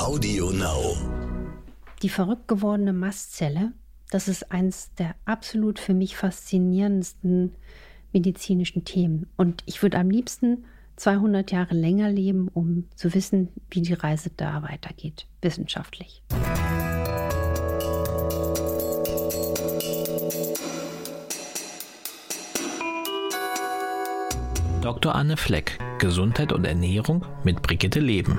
Audio Now. Die verrückt gewordene Mastzelle, das ist eins der absolut für mich faszinierendsten medizinischen Themen. Und ich würde am liebsten 200 Jahre länger leben, um zu wissen, wie die Reise da weitergeht, wissenschaftlich. Dr. Anne Fleck, Gesundheit und Ernährung mit Brigitte Leben.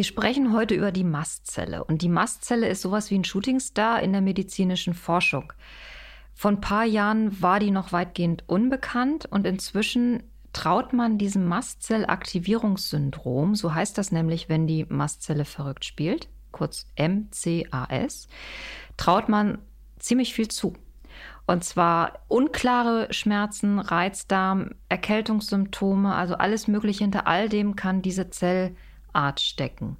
Wir sprechen heute über die Mastzelle. Und die Mastzelle ist sowas wie ein Shootingstar in der medizinischen Forschung. Vor ein paar Jahren war die noch weitgehend unbekannt und inzwischen traut man diesem Mastzellaktivierungssyndrom, so heißt das nämlich, wenn die Mastzelle verrückt spielt, kurz MCAS, traut man ziemlich viel zu. Und zwar unklare Schmerzen, Reizdarm, Erkältungssymptome, also alles Mögliche. Hinter all dem kann diese Zellart stecken.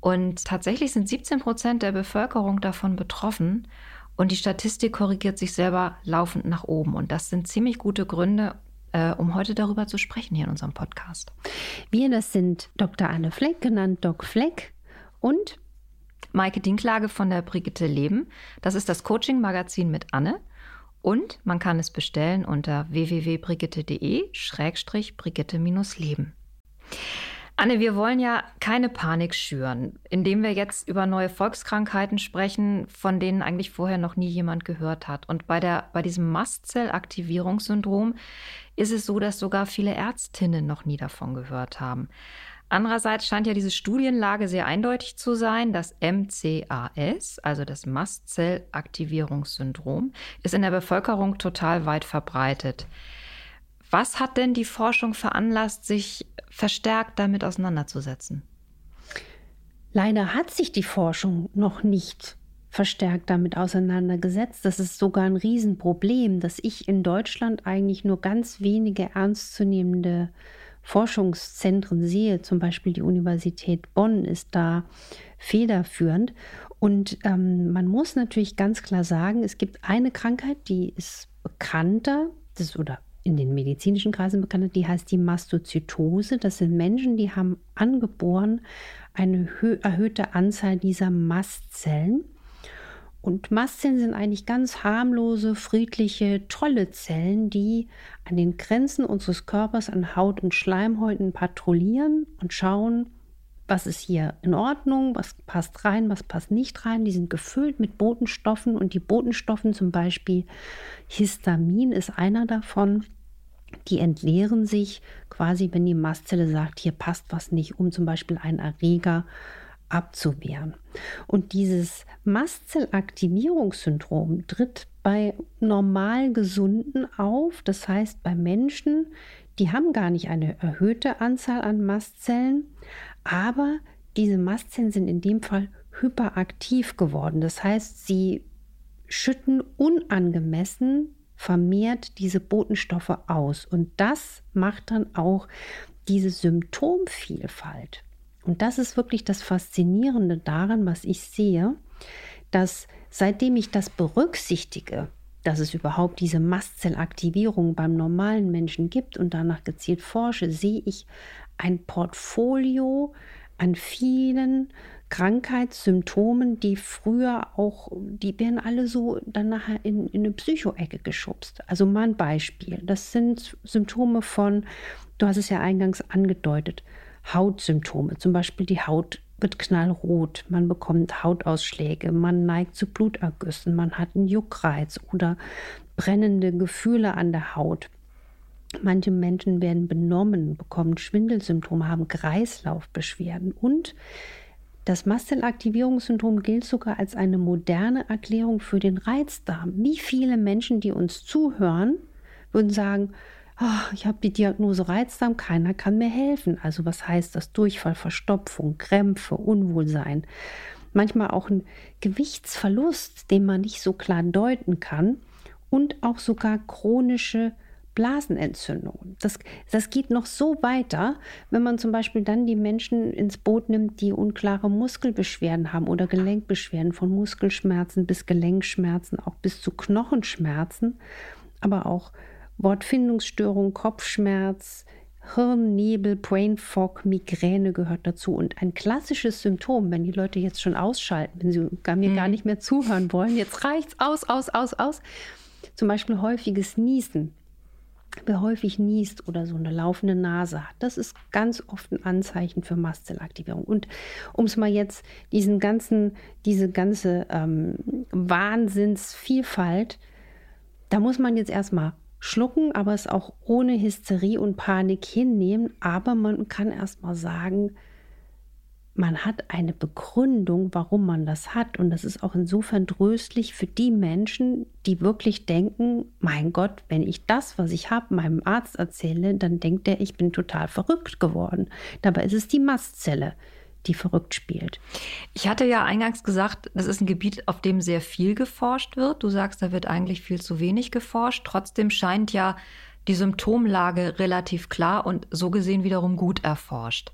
Und tatsächlich sind 17 Prozent der Bevölkerung davon betroffen. Und die Statistik korrigiert sich selber laufend nach oben. Und das sind ziemlich gute Gründe, äh, um heute darüber zu sprechen hier in unserem Podcast. Wir, das sind Dr. Anne Fleck, genannt Doc Fleck und Maike Dinklage von der Brigitte Leben. Das ist das Coaching-Magazin mit Anne. Und man kann es bestellen unter www.brigitte.de-brigitte-leben. Anne, wir wollen ja keine Panik schüren, indem wir jetzt über neue Volkskrankheiten sprechen, von denen eigentlich vorher noch nie jemand gehört hat. Und bei, der, bei diesem Mastzellaktivierungssyndrom ist es so, dass sogar viele Ärztinnen noch nie davon gehört haben. Andererseits scheint ja diese Studienlage sehr eindeutig zu sein. Das MCAS, also das Mastzellaktivierungssyndrom, ist in der Bevölkerung total weit verbreitet. Was hat denn die Forschung veranlasst, sich verstärkt damit auseinanderzusetzen? Leider hat sich die Forschung noch nicht verstärkt damit auseinandergesetzt. Das ist sogar ein Riesenproblem, dass ich in Deutschland eigentlich nur ganz wenige ernstzunehmende Forschungszentren sehe, zum Beispiel die Universität Bonn ist da federführend. Und ähm, man muss natürlich ganz klar sagen, es gibt eine Krankheit, die ist bekannter, das oder in den medizinischen Kreisen bekannter, die heißt die Mastozytose. Das sind Menschen, die haben angeboren eine erhöhte Anzahl dieser Mastzellen. Und Mastzellen sind eigentlich ganz harmlose, friedliche, tolle Zellen, die an den Grenzen unseres Körpers an Haut und Schleimhäuten patrouillieren und schauen, was ist hier in Ordnung, was passt rein, was passt nicht rein. Die sind gefüllt mit Botenstoffen und die Botenstoffen, zum Beispiel Histamin, ist einer davon. Die entleeren sich quasi, wenn die Mastzelle sagt, hier passt was nicht, um zum Beispiel einen Erreger abzuwehren. Und dieses Mastzellaktivierungssyndrom tritt bei normal Gesunden auf, das heißt bei Menschen, die haben gar nicht eine erhöhte Anzahl an Mastzellen, aber diese Mastzellen sind in dem Fall hyperaktiv geworden. Das heißt, sie schütten unangemessen vermehrt diese Botenstoffe aus. Und das macht dann auch diese Symptomvielfalt. Und das ist wirklich das Faszinierende daran, was ich sehe, dass seitdem ich das berücksichtige, dass es überhaupt diese Mastzellaktivierung beim normalen Menschen gibt und danach gezielt forsche, sehe ich ein Portfolio an vielen Krankheitssymptomen, die früher auch, die werden alle so dann nachher in, in eine Psychoecke geschubst. Also mal ein Beispiel. Das sind Symptome von, du hast es ja eingangs angedeutet, Hautsymptome. Zum Beispiel die Haut wird knallrot, man bekommt Hautausschläge, man neigt zu Blutergüssen, man hat einen Juckreiz oder brennende Gefühle an der Haut. Manche Menschen werden benommen, bekommen Schwindelsymptome, haben Kreislaufbeschwerden und das Mastzellaktivierungssyndrom gilt sogar als eine moderne Erklärung für den Reizdarm. Wie viele Menschen, die uns zuhören, würden sagen, oh, ich habe die Diagnose Reizdarm, keiner kann mir helfen. Also was heißt das? Durchfall, Verstopfung, Krämpfe, Unwohlsein. Manchmal auch ein Gewichtsverlust, den man nicht so klar deuten kann. Und auch sogar chronische Blasenentzündungen. Das, das geht noch so weiter, wenn man zum Beispiel dann die Menschen ins Boot nimmt, die unklare Muskelbeschwerden haben oder Gelenkbeschwerden, von Muskelschmerzen bis Gelenkschmerzen, auch bis zu Knochenschmerzen, aber auch Wortfindungsstörung, Kopfschmerz, Hirnnebel, Brain Fog, Migräne gehört dazu. Und ein klassisches Symptom, wenn die Leute jetzt schon ausschalten, wenn sie gar, mir mhm. gar nicht mehr zuhören wollen, jetzt reicht's aus, aus, aus, aus. Zum Beispiel häufiges Niesen. Wer häufig niest oder so eine laufende Nase hat, das ist ganz oft ein Anzeichen für Mastzellaktivierung. Und um es mal jetzt diesen ganzen, diese ganze ähm, Wahnsinnsvielfalt, da muss man jetzt erstmal schlucken, aber es auch ohne Hysterie und Panik hinnehmen. Aber man kann erst mal sagen, man hat eine Begründung, warum man das hat. Und das ist auch insofern tröstlich für die Menschen, die wirklich denken, mein Gott, wenn ich das, was ich habe, meinem Arzt erzähle, dann denkt er, ich bin total verrückt geworden. Dabei ist es die Mastzelle die verrückt spielt. Ich hatte ja eingangs gesagt, das ist ein Gebiet, auf dem sehr viel geforscht wird. Du sagst, da wird eigentlich viel zu wenig geforscht. Trotzdem scheint ja die Symptomlage relativ klar und so gesehen wiederum gut erforscht.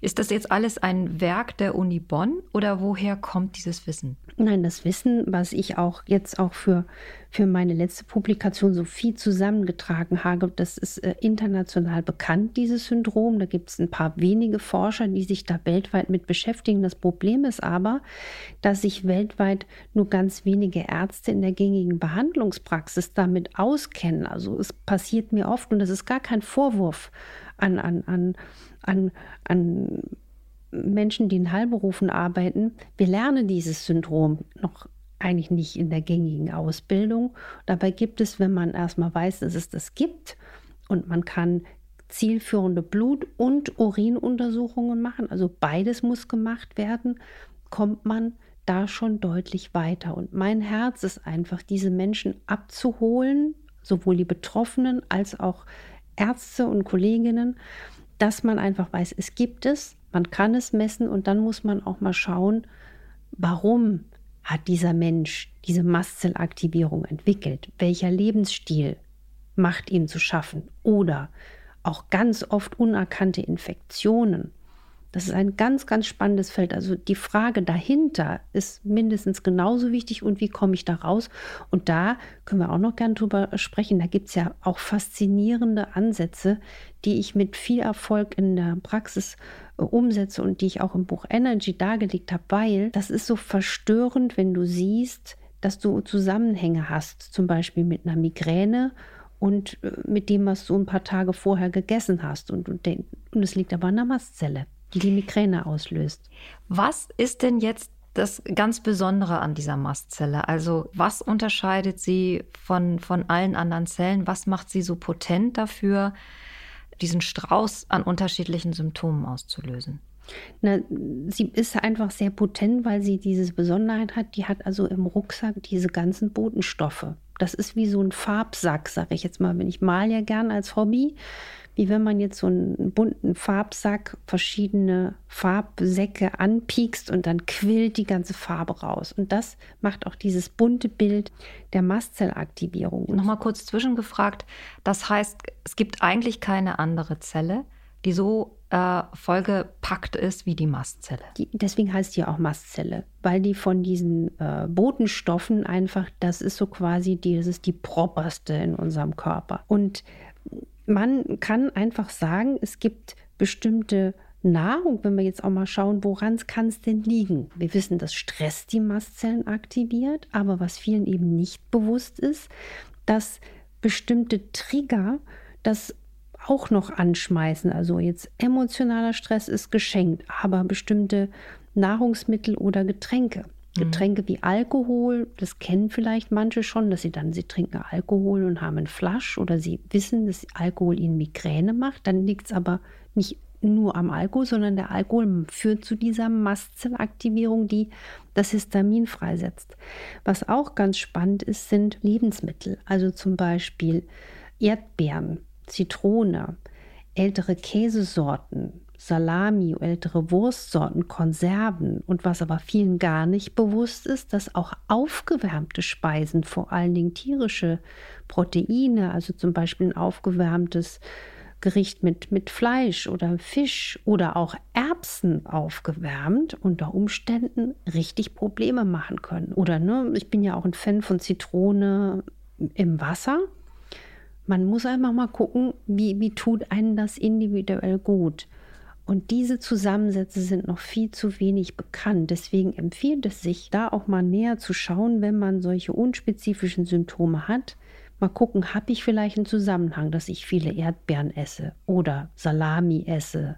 Ist das jetzt alles ein Werk der Uni Bonn oder woher kommt dieses Wissen? Nein, das Wissen, was ich auch jetzt auch für, für meine letzte Publikation so viel zusammengetragen habe, das ist äh, international bekannt, dieses Syndrom. Da gibt es ein paar wenige Forscher, die sich da weltweit mit beschäftigen. Das Problem ist aber, dass sich weltweit nur ganz wenige Ärzte in der gängigen Behandlungspraxis damit auskennen. Also es passiert mir oft, und das ist gar kein Vorwurf an, an, an, an, an Menschen, die in Heilberufen arbeiten, wir lernen dieses Syndrom noch eigentlich nicht in der gängigen Ausbildung. Dabei gibt es, wenn man erstmal weiß, dass es das gibt und man kann zielführende Blut- und Urinuntersuchungen machen, also beides muss gemacht werden, kommt man da schon deutlich weiter. Und mein Herz ist einfach, diese Menschen abzuholen, sowohl die Betroffenen als auch Ärzte und Kolleginnen, dass man einfach weiß, es gibt es, man kann es messen und dann muss man auch mal schauen, warum hat dieser Mensch diese Mastzellaktivierung entwickelt? Welcher Lebensstil macht ihm zu schaffen? Oder auch ganz oft unerkannte Infektionen. Das ist ein ganz, ganz spannendes Feld. Also die Frage dahinter ist mindestens genauso wichtig und wie komme ich da raus? Und da können wir auch noch gern drüber sprechen. Da gibt es ja auch faszinierende Ansätze, die ich mit viel Erfolg in der Praxis äh, umsetze und die ich auch im Buch Energy dargelegt habe, weil das ist so verstörend, wenn du siehst, dass du Zusammenhänge hast, zum Beispiel mit einer Migräne und äh, mit dem, was du ein paar Tage vorher gegessen hast. Und, und, und es liegt aber an der Mastzelle die die Migräne auslöst. Was ist denn jetzt das ganz Besondere an dieser Mastzelle? Also was unterscheidet sie von, von allen anderen Zellen? Was macht sie so potent dafür, diesen Strauß an unterschiedlichen Symptomen auszulösen? Na, sie ist einfach sehr potent, weil sie diese Besonderheit hat. Die hat also im Rucksack diese ganzen Botenstoffe. Das ist wie so ein Farbsack, sage ich jetzt mal. Wenn ich mal ja gern als Hobby wie wenn man jetzt so einen bunten Farbsack, verschiedene Farbsäcke anpiekst und dann quillt die ganze Farbe raus. Und das macht auch dieses bunte Bild der Mastzellaktivierung. Nochmal kurz zwischengefragt. Das heißt, es gibt eigentlich keine andere Zelle, die so äh, vollgepackt ist wie die Mastzelle. Die, deswegen heißt die auch Mastzelle, weil die von diesen äh, Botenstoffen einfach, das ist so quasi, die, das ist die properste in unserem Körper. Und man kann einfach sagen, es gibt bestimmte Nahrung, wenn wir jetzt auch mal schauen, woran kann es denn liegen? Wir wissen, dass Stress die Mastzellen aktiviert, aber was vielen eben nicht bewusst ist, dass bestimmte Trigger das auch noch anschmeißen. Also jetzt emotionaler Stress ist geschenkt, aber bestimmte Nahrungsmittel oder Getränke Getränke wie Alkohol, das kennen vielleicht manche schon, dass sie dann, sie trinken Alkohol und haben ein Flasch oder sie wissen, dass Alkohol ihnen Migräne macht. Dann liegt es aber nicht nur am Alkohol, sondern der Alkohol führt zu dieser Mastzellaktivierung, die das Histamin freisetzt. Was auch ganz spannend ist, sind Lebensmittel, also zum Beispiel Erdbeeren, Zitrone, ältere Käsesorten, Salami, ältere Wurstsorten, Konserven. Und was aber vielen gar nicht bewusst ist, dass auch aufgewärmte Speisen, vor allen Dingen tierische Proteine, also zum Beispiel ein aufgewärmtes Gericht mit, mit Fleisch oder Fisch oder auch Erbsen aufgewärmt unter Umständen richtig Probleme machen können. Oder ne, ich bin ja auch ein Fan von Zitrone im Wasser Man muss einfach mal gucken, wie, wie tut einem das individuell gut. Und diese Zusammensätze sind noch viel zu wenig bekannt. Deswegen empfiehlt es sich, da auch mal näher zu schauen, wenn man solche unspezifischen Symptome hat. Mal gucken, habe ich vielleicht einen Zusammenhang, dass ich viele Erdbeeren esse oder Salami esse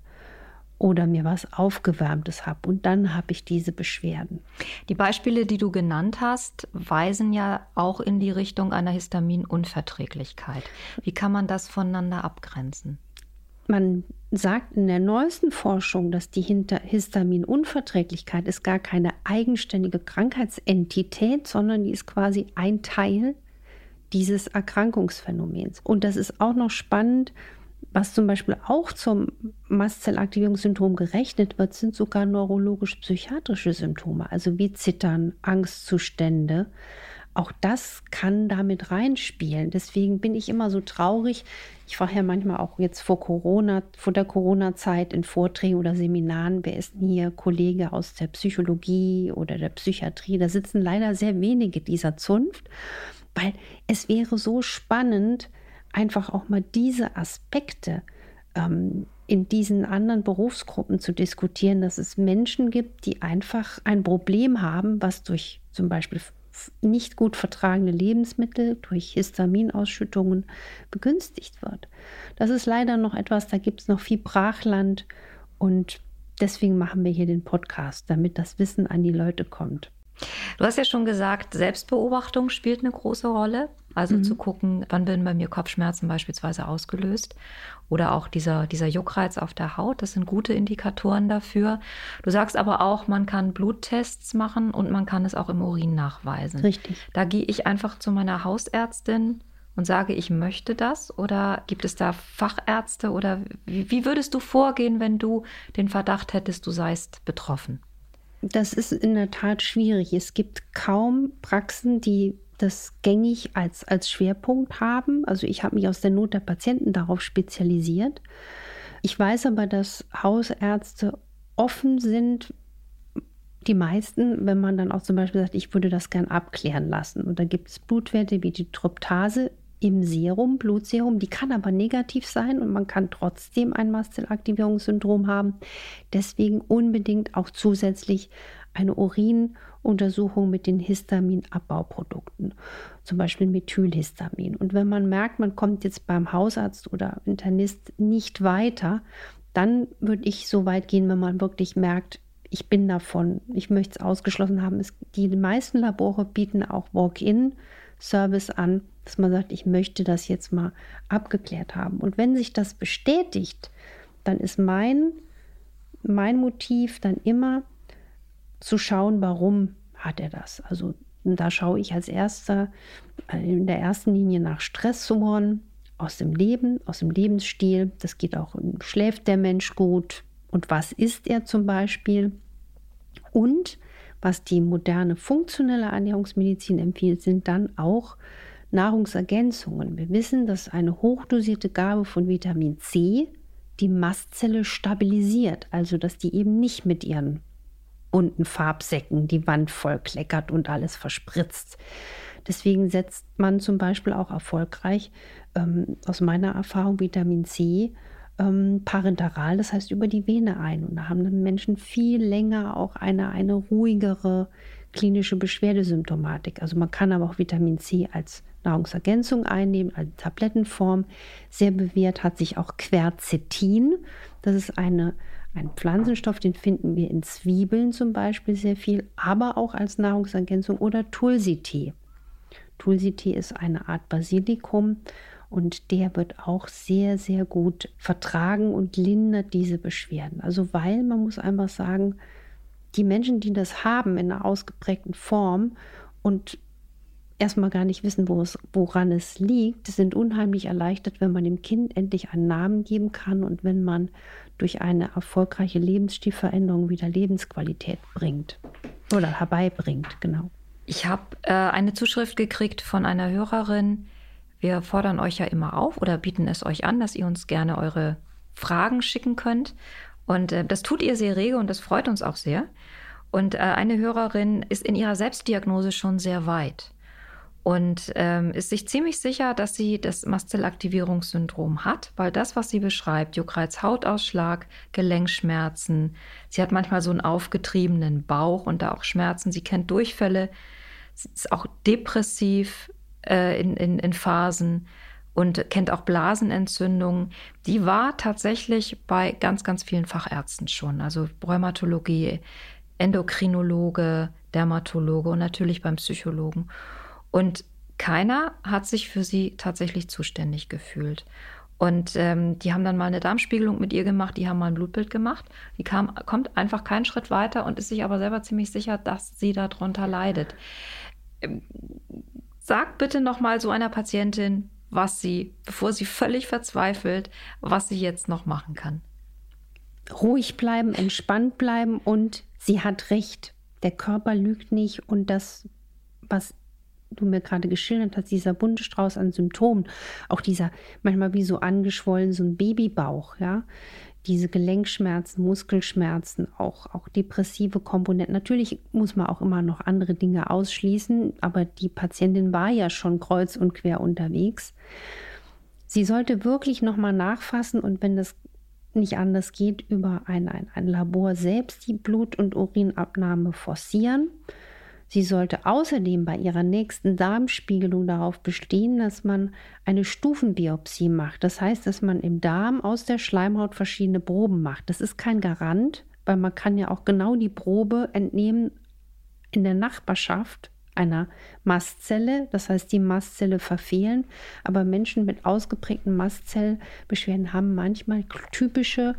oder mir was Aufgewärmtes habe. Und dann habe ich diese Beschwerden. Die Beispiele, die du genannt hast, weisen ja auch in die Richtung einer Histaminunverträglichkeit. Wie kann man das voneinander abgrenzen? Man sagt in der neuesten Forschung, dass die Histaminunverträglichkeit ist gar keine eigenständige Krankheitsentität, sondern die ist quasi ein Teil dieses Erkrankungsphänomens. Und das ist auch noch spannend, was zum Beispiel auch zum Mastzellaktivierungssyndrom gerechnet wird, sind sogar neurologisch-psychiatrische Symptome, also wie Zittern, Angstzustände. Auch das kann damit reinspielen. Deswegen bin ich immer so traurig. Ich frage ja manchmal auch jetzt vor Corona, vor der Corona-Zeit in Vorträgen oder Seminaren, wer ist denn hier Kollege aus der Psychologie oder der Psychiatrie? Da sitzen leider sehr wenige dieser Zunft, weil es wäre so spannend, einfach auch mal diese Aspekte ähm, in diesen anderen Berufsgruppen zu diskutieren, dass es Menschen gibt, die einfach ein Problem haben, was durch zum Beispiel nicht gut vertragene Lebensmittel durch Histaminausschüttungen begünstigt wird. Das ist leider noch etwas, da gibt es noch viel Brachland und deswegen machen wir hier den Podcast, damit das Wissen an die Leute kommt. Du hast ja schon gesagt, Selbstbeobachtung spielt eine große Rolle. Also mhm. zu gucken, wann werden bei mir Kopfschmerzen beispielsweise ausgelöst oder auch dieser, dieser Juckreiz auf der Haut. Das sind gute Indikatoren dafür. Du sagst aber auch, man kann Bluttests machen und man kann es auch im Urin nachweisen. Richtig. Da gehe ich einfach zu meiner Hausärztin und sage, ich möchte das? Oder gibt es da Fachärzte? Oder wie, wie würdest du vorgehen, wenn du den Verdacht hättest, du seist betroffen? Das ist in der Tat schwierig. Es gibt kaum Praxen, die das gängig als, als Schwerpunkt haben. Also ich habe mich aus der Not der Patienten darauf spezialisiert. Ich weiß aber, dass Hausärzte offen sind, die meisten, wenn man dann auch zum Beispiel sagt, ich würde das gern abklären lassen. Und da gibt es Blutwerte wie die Tryptase im Serum, Blutserum, die kann aber negativ sein und man kann trotzdem ein Mastzellaktivierungssyndrom haben. Deswegen unbedingt auch zusätzlich eine Urinuntersuchung mit den Histaminabbauprodukten, zum Beispiel Methylhistamin. Und wenn man merkt, man kommt jetzt beim Hausarzt oder Internist nicht weiter, dann würde ich so weit gehen, wenn man wirklich merkt, ich bin davon, ich möchte es ausgeschlossen haben. Es, die meisten Labore bieten auch Walk-in-Service an, dass man sagt, ich möchte das jetzt mal abgeklärt haben. Und wenn sich das bestätigt, dann ist mein, mein Motiv dann immer, zu schauen, warum hat er das. Also da schaue ich als erster äh, in der ersten Linie nach Stressoren aus dem Leben, aus dem Lebensstil. Das geht auch, schläft der Mensch gut und was isst er zum Beispiel. Und was die moderne funktionelle Ernährungsmedizin empfiehlt, sind dann auch Nahrungsergänzungen. Wir wissen, dass eine hochdosierte Gabe von Vitamin C die Mastzelle stabilisiert, also dass die eben nicht mit ihren bunten Farbsäcken die Wand voll kleckert und alles verspritzt. Deswegen setzt man zum Beispiel auch erfolgreich ähm, aus meiner Erfahrung Vitamin C ähm, parenteral, das heißt über die Vene ein. Und da haben dann Menschen viel länger auch eine, eine ruhigere klinische Beschwerdesymptomatik. Also man kann aber auch Vitamin C als Nahrungsergänzung einnehmen, als Tablettenform. Sehr bewährt hat sich auch Quercetin. Das ist eine ein Pflanzenstoff, den finden wir in Zwiebeln zum Beispiel sehr viel, aber auch als Nahrungsergänzung oder Tulsi-Tee. Tulsi-Tee ist eine Art Basilikum und der wird auch sehr, sehr gut vertragen und lindert diese Beschwerden. Also weil man muss einfach sagen, die Menschen, die das haben in einer ausgeprägten Form und erstmal gar nicht wissen, es, woran es liegt, sind unheimlich erleichtert, wenn man dem Kind endlich einen Namen geben kann und wenn man durch eine erfolgreiche Lebensstilveränderung wieder Lebensqualität bringt oder herbeibringt, genau. Ich habe äh, eine Zuschrift gekriegt von einer Hörerin. Wir fordern euch ja immer auf oder bieten es euch an, dass ihr uns gerne eure Fragen schicken könnt. Und äh, das tut ihr sehr rege und das freut uns auch sehr. Und äh, eine Hörerin ist in ihrer Selbstdiagnose schon sehr weit und ähm, ist sich ziemlich sicher, dass sie das Mastzellaktivierungssyndrom hat, weil das, was sie beschreibt, Juckreiz, Hautausschlag, Gelenkschmerzen, sie hat manchmal so einen aufgetriebenen Bauch und da auch Schmerzen, sie kennt Durchfälle, sie ist auch depressiv äh, in, in, in Phasen und kennt auch Blasenentzündungen. Die war tatsächlich bei ganz, ganz vielen Fachärzten schon, also Rheumatologie, Endokrinologe, Dermatologe und natürlich beim Psychologen. Und keiner hat sich für sie tatsächlich zuständig gefühlt. Und ähm, die haben dann mal eine Darmspiegelung mit ihr gemacht, die haben mal ein Blutbild gemacht. Die kam, kommt einfach keinen Schritt weiter und ist sich aber selber ziemlich sicher, dass sie darunter leidet. Ähm, sag bitte noch mal so einer Patientin, was sie, bevor sie völlig verzweifelt, was sie jetzt noch machen kann. Ruhig bleiben, entspannt bleiben und sie hat recht. Der Körper lügt nicht und das, was du mir gerade geschildert hast, dieser bunte Strauß an Symptomen, auch dieser manchmal wie so angeschwollen, so ein Babybauch, ja, diese Gelenkschmerzen, Muskelschmerzen, auch, auch depressive Komponenten. Natürlich muss man auch immer noch andere Dinge ausschließen, aber die Patientin war ja schon kreuz und quer unterwegs. Sie sollte wirklich nochmal nachfassen und wenn das nicht anders geht, über ein, ein, ein Labor selbst die Blut- und Urinabnahme forcieren. Sie sollte außerdem bei ihrer nächsten Darmspiegelung darauf bestehen, dass man eine Stufenbiopsie macht. Das heißt, dass man im Darm aus der Schleimhaut verschiedene Proben macht. Das ist kein Garant, weil man kann ja auch genau die Probe entnehmen in der Nachbarschaft einer Mastzelle, das heißt die Mastzelle verfehlen, aber Menschen mit ausgeprägten Mastzellbeschwerden haben manchmal typische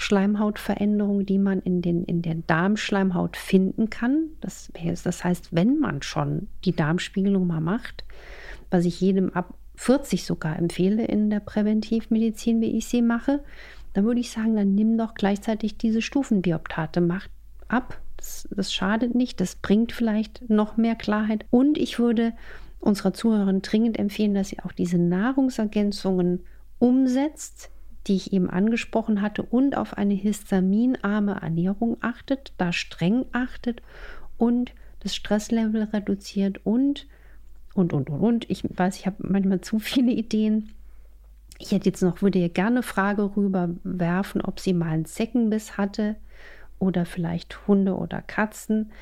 Schleimhautveränderungen, die man in, den, in der Darmschleimhaut finden kann. Das, das heißt, wenn man schon die Darmspiegelung mal macht, was ich jedem ab 40 sogar empfehle in der Präventivmedizin, wie ich sie mache, dann würde ich sagen, dann nimm doch gleichzeitig diese Stufenbioptate, mach ab. Das, das schadet nicht, das bringt vielleicht noch mehr Klarheit. Und ich würde unserer Zuhörerin dringend empfehlen, dass sie auch diese Nahrungsergänzungen umsetzt, die ich eben angesprochen hatte, und auf eine histaminarme Ernährung achtet, da streng achtet und das Stresslevel reduziert und, und, und, und, und. Ich weiß, ich habe manchmal zu viele Ideen. Ich hätte jetzt noch, würde ihr gerne Frage rüberwerfen, ob sie mal einen Zeckenbiss hatte oder vielleicht Hunde oder Katzen.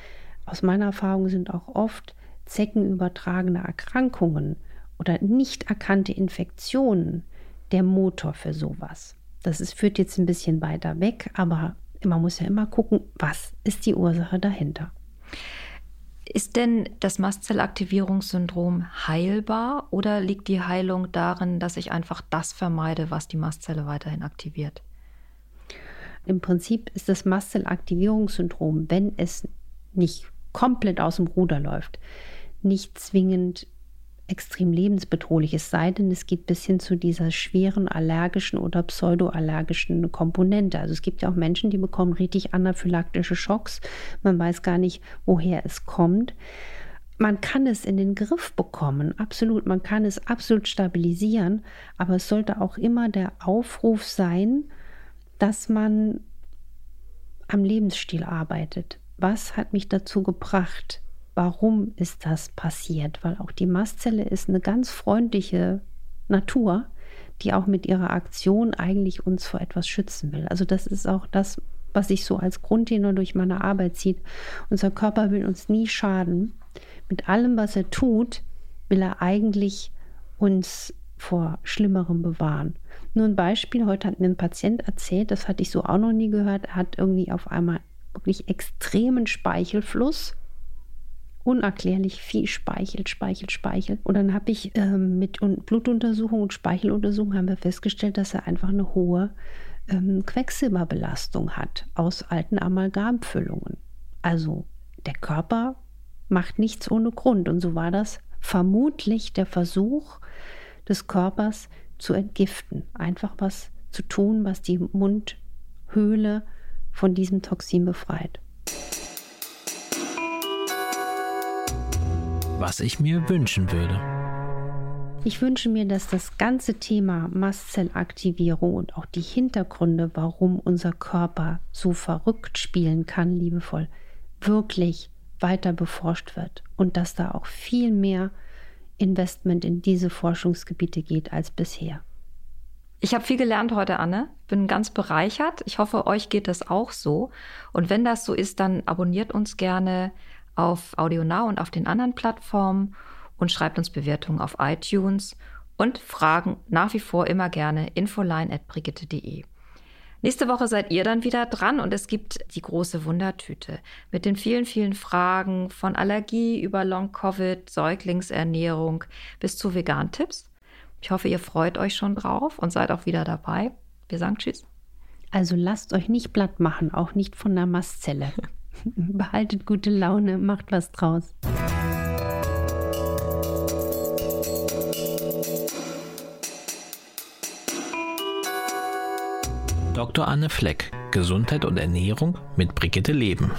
Aus meiner Erfahrung sind auch oft zeckenübertragene Erkrankungen oder nicht erkannte Infektionen der Motor für sowas. Das ist, führt jetzt ein bisschen weiter weg, aber man muss ja immer gucken, was ist die Ursache dahinter. Ist denn das Mastzellaktivierungssyndrom heilbar oder liegt die Heilung darin, dass ich einfach das vermeide, was die Mastzelle weiterhin aktiviert? Im Prinzip ist das Mastzellaktivierungssyndrom, wenn es nicht komplett aus dem Ruder läuft, nicht zwingend extrem lebensbedrohlich, es sei denn, es geht bis hin zu dieser schweren allergischen oder pseudoallergischen Komponente. Also es gibt ja auch Menschen, die bekommen richtig anaphylaktische Schocks. Man weiß gar nicht, woher es kommt. Man kann es in den Griff bekommen, absolut. Man kann es absolut stabilisieren, aber es sollte auch immer der Aufruf sein, dass man am Lebensstil arbeitet. Was hat mich dazu gebracht, warum ist das passiert, weil auch die Mastzelle ist eine ganz freundliche Natur, die auch mit ihrer Aktion eigentlich uns vor etwas schützen will. Also das ist auch das, was sich so als Grundtenor durch meine Arbeit zieht. Unser Körper will uns nie schaden. Mit allem, was er tut, will er eigentlich uns vor Schlimmerem bewahren. Nur ein Beispiel, heute hat mir ein Patient erzählt, das hatte ich so auch noch nie gehört, er hat irgendwie auf einmal wirklich extremen Speichelfluss unerklärlich viel Speichel, Speichel, Speichel. Und dann habe ich ähm, mit Blutuntersuchung und Speicheluntersuchung haben wir festgestellt, dass er einfach eine hohe ähm, Quecksilberbelastung hat aus alten Amalgamfüllungen. Also der Körper macht nichts ohne Grund. Und so war das vermutlich der Versuch des Körpers zu entgiften. Einfach was zu tun, was die Mundhöhle von diesem Toxin befreit. Was ich mir wünschen würde. Ich wünsche mir, dass das ganze Thema Mastzellaktivierung und auch die Hintergründe, warum unser Körper so verrückt spielen kann, liebevoll, wirklich weiter beforscht wird und dass da auch viel mehr Investment in diese Forschungsgebiete geht als bisher. Ich habe viel gelernt heute, Anne. Bin ganz bereichert. Ich hoffe, euch geht das auch so. Und wenn das so ist, dann abonniert uns gerne auf AudioNow und auf den anderen Plattformen und schreibt uns Bewertungen auf iTunes und Fragen nach wie vor immer gerne infoline.brigitte.de. Nächste Woche seid ihr dann wieder dran und es gibt die große Wundertüte mit den vielen, vielen Fragen von Allergie über Long-Covid, Säuglingsernährung bis zu Vegan-Tipps. Ich hoffe, ihr freut euch schon drauf und seid auch wieder dabei. Wir sagen Tschüss. Also lasst euch nicht platt machen, auch nicht von der Mastzelle. Behaltet gute Laune, macht was draus. Dr. Anne Fleck, Gesundheit und Ernährung mit Brigitte Leben.